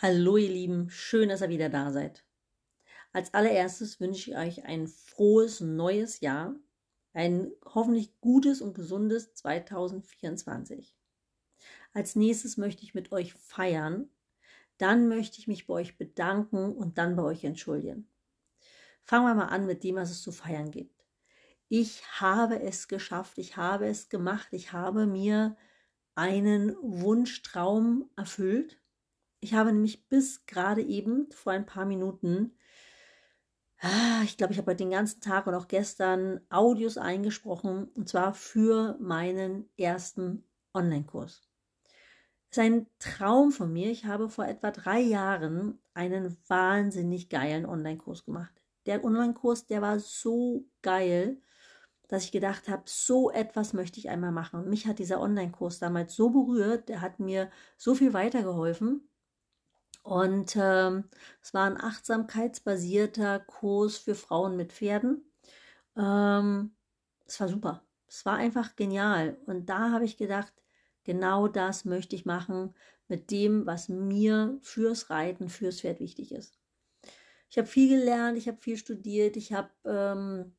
Hallo ihr Lieben, schön, dass ihr wieder da seid. Als allererstes wünsche ich euch ein frohes neues Jahr, ein hoffentlich gutes und gesundes 2024. Als nächstes möchte ich mit euch feiern, dann möchte ich mich bei euch bedanken und dann bei euch entschuldigen. Fangen wir mal an mit dem, was es zu feiern gibt. Ich habe es geschafft, ich habe es gemacht, ich habe mir einen Wunschtraum erfüllt ich habe nämlich bis gerade eben vor ein paar Minuten, ah, ich glaube, ich habe heute den ganzen Tag und auch gestern Audios eingesprochen, und zwar für meinen ersten Online-Kurs. Das ist ein Traum von mir. Ich habe vor etwa drei Jahren einen wahnsinnig geilen Online-Kurs gemacht. Der Online-Kurs, der war so geil, dass ich gedacht habe, so etwas möchte ich einmal machen. Und mich hat dieser Online-Kurs damals so berührt, der hat mir so viel weitergeholfen. Und ähm, es war ein achtsamkeitsbasierter Kurs für Frauen mit Pferden. Ähm, es war super. Es war einfach genial. Und da habe ich gedacht, genau das möchte ich machen mit dem, was mir fürs Reiten, fürs Pferd wichtig ist. Ich habe viel gelernt, ich habe viel studiert, ich habe ähm,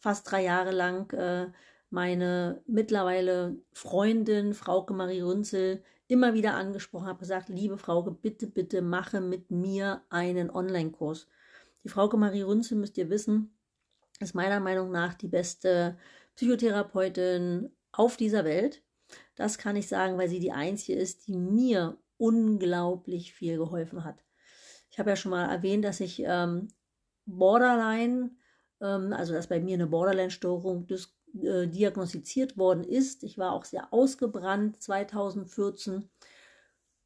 fast drei Jahre lang äh, meine mittlerweile Freundin Frauke Marie Runzel immer wieder angesprochen, habe gesagt, liebe Frauke, bitte, bitte mache mit mir einen Online-Kurs. Die Frauke Marie Runzel, müsst ihr wissen, ist meiner Meinung nach die beste Psychotherapeutin auf dieser Welt. Das kann ich sagen, weil sie die einzige ist, die mir unglaublich viel geholfen hat. Ich habe ja schon mal erwähnt, dass ich ähm, Borderline, ähm, also dass bei mir eine Borderline-Störung äh, diagnostiziert worden ist. Ich war auch sehr ausgebrannt 2014.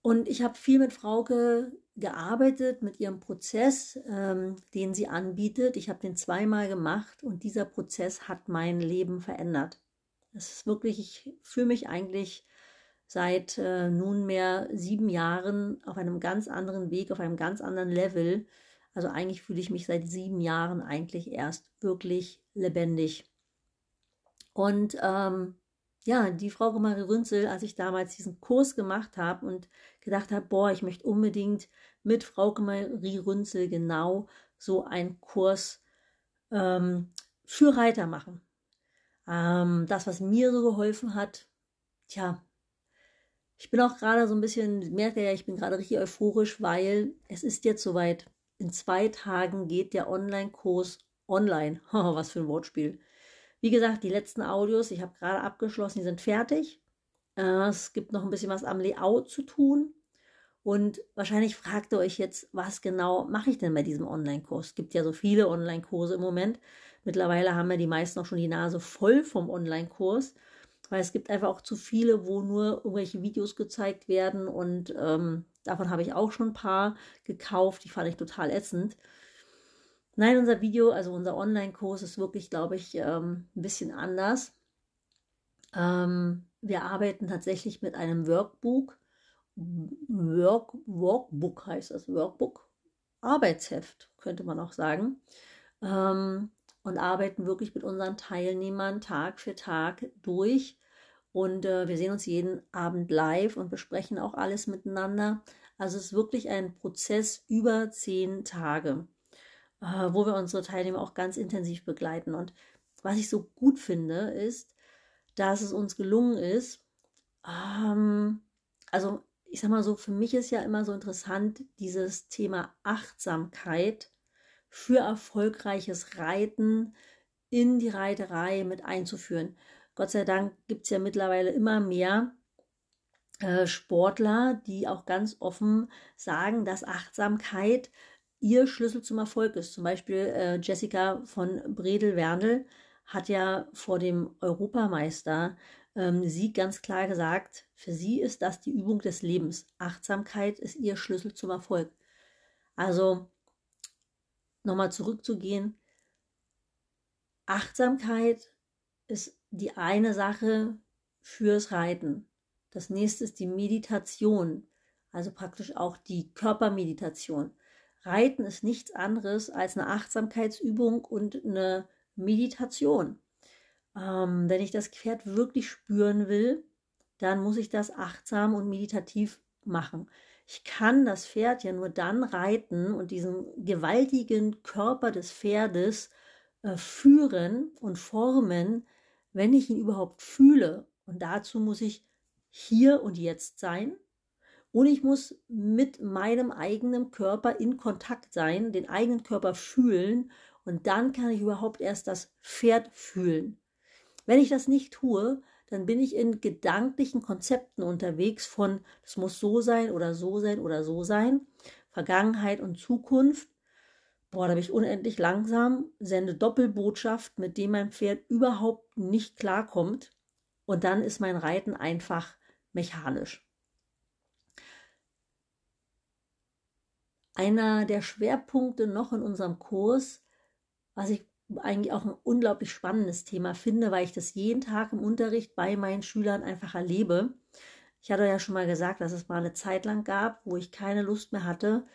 Und ich habe viel mit Frauke gearbeitet, mit ihrem Prozess, ähm, den sie anbietet. Ich habe den zweimal gemacht und dieser Prozess hat mein Leben verändert. Es ist wirklich, ich fühle mich eigentlich seit äh, nunmehr sieben Jahren auf einem ganz anderen Weg, auf einem ganz anderen Level. Also eigentlich fühle ich mich seit sieben Jahren eigentlich erst wirklich lebendig. Und ähm, ja, die Frau Marie Rünzel, als ich damals diesen Kurs gemacht habe und gedacht habe, boah, ich möchte unbedingt mit Frau Marie Rünzel genau so einen Kurs ähm, für Reiter machen. Ähm, das, was mir so geholfen hat, tja, ich bin auch gerade so ein bisschen, merke ja, ich bin gerade richtig euphorisch, weil es ist jetzt soweit. In zwei Tagen geht der Online-Kurs online. was für ein Wortspiel. Wie gesagt, die letzten Audios, ich habe gerade abgeschlossen, die sind fertig. Äh, es gibt noch ein bisschen was am Layout zu tun. Und wahrscheinlich fragt ihr euch jetzt, was genau mache ich denn bei diesem Online-Kurs? Es gibt ja so viele Online-Kurse im Moment. Mittlerweile haben ja die meisten auch schon die Nase voll vom Online-Kurs, weil es gibt einfach auch zu viele, wo nur irgendwelche Videos gezeigt werden und ähm, davon habe ich auch schon ein paar gekauft. Die fand ich total ätzend. Nein, unser Video, also unser Online-Kurs ist wirklich, glaube ich, ähm, ein bisschen anders. Ähm, wir arbeiten tatsächlich mit einem Workbook. Work, Workbook heißt das, Workbook. Arbeitsheft, könnte man auch sagen. Ähm, und arbeiten wirklich mit unseren Teilnehmern Tag für Tag durch. Und äh, wir sehen uns jeden Abend live und besprechen auch alles miteinander. Also es ist wirklich ein Prozess über zehn Tage wo wir unsere Teilnehmer auch ganz intensiv begleiten. Und was ich so gut finde, ist, dass es uns gelungen ist, ähm, also ich sag mal so, für mich ist ja immer so interessant, dieses Thema Achtsamkeit für erfolgreiches Reiten in die Reiterei mit einzuführen. Gott sei Dank gibt es ja mittlerweile immer mehr äh, Sportler, die auch ganz offen sagen, dass Achtsamkeit ihr Schlüssel zum Erfolg ist. Zum Beispiel äh, Jessica von Bredel-Werndl hat ja vor dem Europameister ähm, sie ganz klar gesagt, für sie ist das die Übung des Lebens. Achtsamkeit ist ihr Schlüssel zum Erfolg. Also nochmal zurückzugehen. Achtsamkeit ist die eine Sache fürs Reiten. Das nächste ist die Meditation, also praktisch auch die Körpermeditation. Reiten ist nichts anderes als eine Achtsamkeitsübung und eine Meditation. Ähm, wenn ich das Pferd wirklich spüren will, dann muss ich das achtsam und meditativ machen. Ich kann das Pferd ja nur dann reiten und diesen gewaltigen Körper des Pferdes äh, führen und formen, wenn ich ihn überhaupt fühle. Und dazu muss ich hier und jetzt sein. Und ich muss mit meinem eigenen Körper in Kontakt sein, den eigenen Körper fühlen. Und dann kann ich überhaupt erst das Pferd fühlen. Wenn ich das nicht tue, dann bin ich in gedanklichen Konzepten unterwegs von, es muss so sein oder so sein oder so sein, Vergangenheit und Zukunft. Boah, da bin ich unendlich langsam, sende Doppelbotschaft, mit dem mein Pferd überhaupt nicht klarkommt. Und dann ist mein Reiten einfach mechanisch. Einer der Schwerpunkte noch in unserem Kurs, was ich eigentlich auch ein unglaublich spannendes Thema finde, weil ich das jeden Tag im Unterricht bei meinen Schülern einfach erlebe. Ich hatte ja schon mal gesagt, dass es mal eine Zeit lang gab, wo ich keine Lust mehr hatte,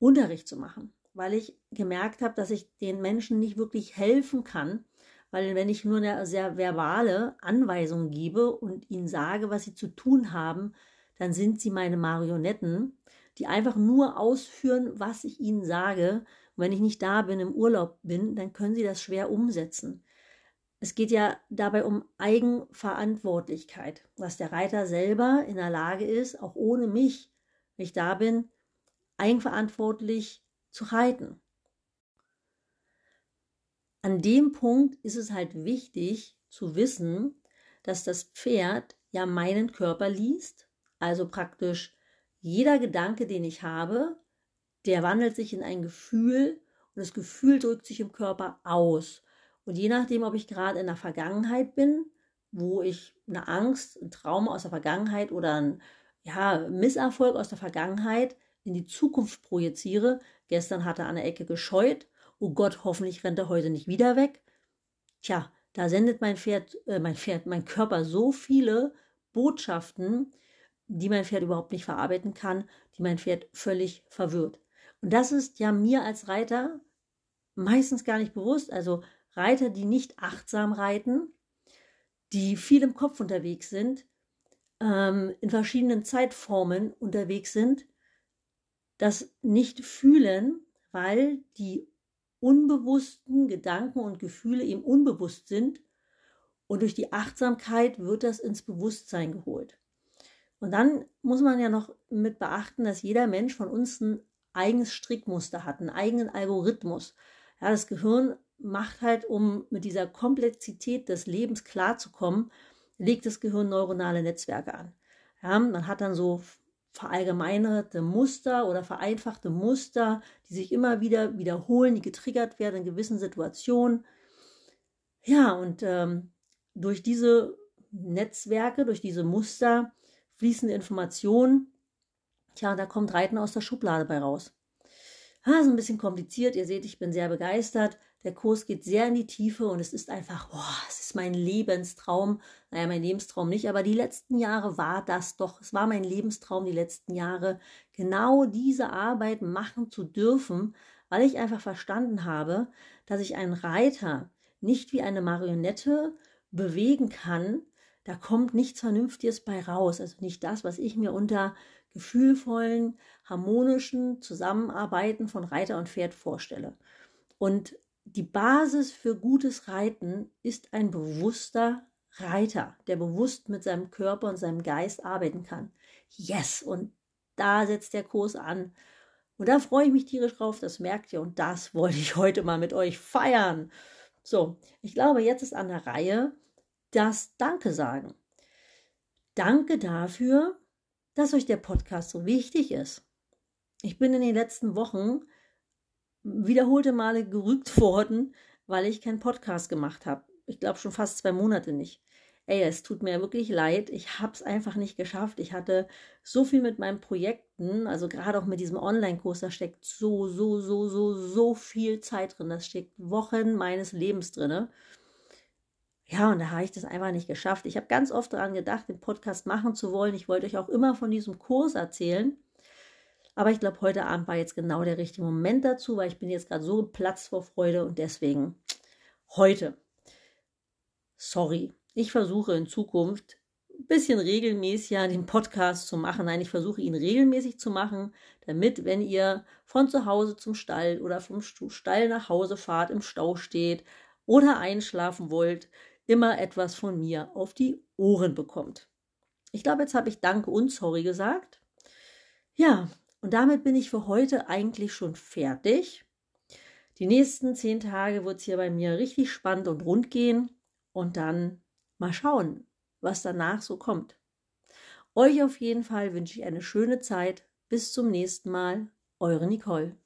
Unterricht zu machen, weil ich gemerkt habe, dass ich den Menschen nicht wirklich helfen kann, weil wenn ich nur eine sehr verbale Anweisung gebe und ihnen sage, was sie zu tun haben, dann sind sie meine Marionetten, die einfach nur ausführen, was ich ihnen sage und wenn ich nicht da bin, im Urlaub bin, dann können sie das schwer umsetzen. Es geht ja dabei um Eigenverantwortlichkeit, dass der Reiter selber in der Lage ist, auch ohne mich, wenn ich da bin, eigenverantwortlich zu reiten. An dem Punkt ist es halt wichtig zu wissen, dass das Pferd ja meinen Körper liest, also praktisch jeder Gedanke, den ich habe, der wandelt sich in ein Gefühl und das Gefühl drückt sich im Körper aus. Und je nachdem, ob ich gerade in der Vergangenheit bin, wo ich eine Angst, ein Trauma aus der Vergangenheit oder ein ja, Misserfolg aus der Vergangenheit in die Zukunft projiziere. Gestern hat er an der Ecke gescheut. Oh Gott, hoffentlich rennt er heute nicht wieder weg. Tja, da sendet mein Pferd, äh, mein Pferd, mein Körper so viele Botschaften, die mein Pferd überhaupt nicht verarbeiten kann, die mein Pferd völlig verwirrt. Und das ist ja mir als Reiter meistens gar nicht bewusst. Also Reiter, die nicht achtsam reiten, die viel im Kopf unterwegs sind, ähm, in verschiedenen Zeitformen unterwegs sind, das nicht fühlen, weil die unbewussten Gedanken und Gefühle eben unbewusst sind und durch die Achtsamkeit wird das ins Bewusstsein geholt. Und dann muss man ja noch mit beachten, dass jeder Mensch von uns ein eigenes Strickmuster hat, einen eigenen Algorithmus. Ja, das Gehirn macht halt, um mit dieser Komplexität des Lebens klarzukommen, legt das Gehirn neuronale Netzwerke an. Ja, man hat dann so verallgemeinerte Muster oder vereinfachte Muster, die sich immer wieder wiederholen, die getriggert werden in gewissen Situationen. Ja, und ähm, durch diese Netzwerke, durch diese Muster fließende Informationen Tja, da kommt Reiten aus der Schublade bei raus. Ha, ist ein bisschen kompliziert. Ihr seht, ich bin sehr begeistert. Der Kurs geht sehr in die Tiefe und es ist einfach, boah, es ist mein Lebenstraum. Naja, mein Lebenstraum nicht, aber die letzten Jahre war das doch. Es war mein Lebenstraum, die letzten Jahre, genau diese Arbeit machen zu dürfen, weil ich einfach verstanden habe, dass ich einen Reiter nicht wie eine Marionette bewegen kann. Da kommt nichts Vernünftiges bei raus. Also nicht das, was ich mir unter gefühlvollen, harmonischen Zusammenarbeiten von Reiter und Pferd vorstelle. Und die Basis für gutes Reiten ist ein bewusster Reiter, der bewusst mit seinem Körper und seinem Geist arbeiten kann. Yes, und da setzt der Kurs an. Und da freue ich mich tierisch drauf, das merkt ihr. Und das wollte ich heute mal mit euch feiern. So, ich glaube, jetzt ist an der Reihe das Danke sagen. Danke dafür, dass euch der Podcast so wichtig ist. Ich bin in den letzten Wochen wiederholte Male gerügt worden, weil ich keinen Podcast gemacht habe. Ich glaube schon fast zwei Monate nicht. Ey, es tut mir wirklich leid. Ich habe es einfach nicht geschafft. Ich hatte so viel mit meinen Projekten, also gerade auch mit diesem Online-Kurs, da steckt so, so, so, so, so viel Zeit drin. Das steckt Wochen meines Lebens drin. Ja, und da habe ich das einfach nicht geschafft. Ich habe ganz oft daran gedacht, den Podcast machen zu wollen. Ich wollte euch auch immer von diesem Kurs erzählen. Aber ich glaube, heute Abend war jetzt genau der richtige Moment dazu, weil ich bin jetzt gerade so geplatzt vor Freude und deswegen heute. Sorry. Ich versuche in Zukunft bisschen regelmäßiger den Podcast zu machen. Nein, ich versuche ihn regelmäßig zu machen, damit, wenn ihr von zu Hause zum Stall oder vom Stall nach Hause fahrt, im Stau steht oder einschlafen wollt, immer etwas von mir auf die Ohren bekommt. Ich glaube, jetzt habe ich Danke und Sorry gesagt. Ja, und damit bin ich für heute eigentlich schon fertig. Die nächsten zehn Tage wird es hier bei mir richtig spannend und rund gehen. Und dann mal schauen, was danach so kommt. Euch auf jeden Fall wünsche ich eine schöne Zeit. Bis zum nächsten Mal. Eure Nicole.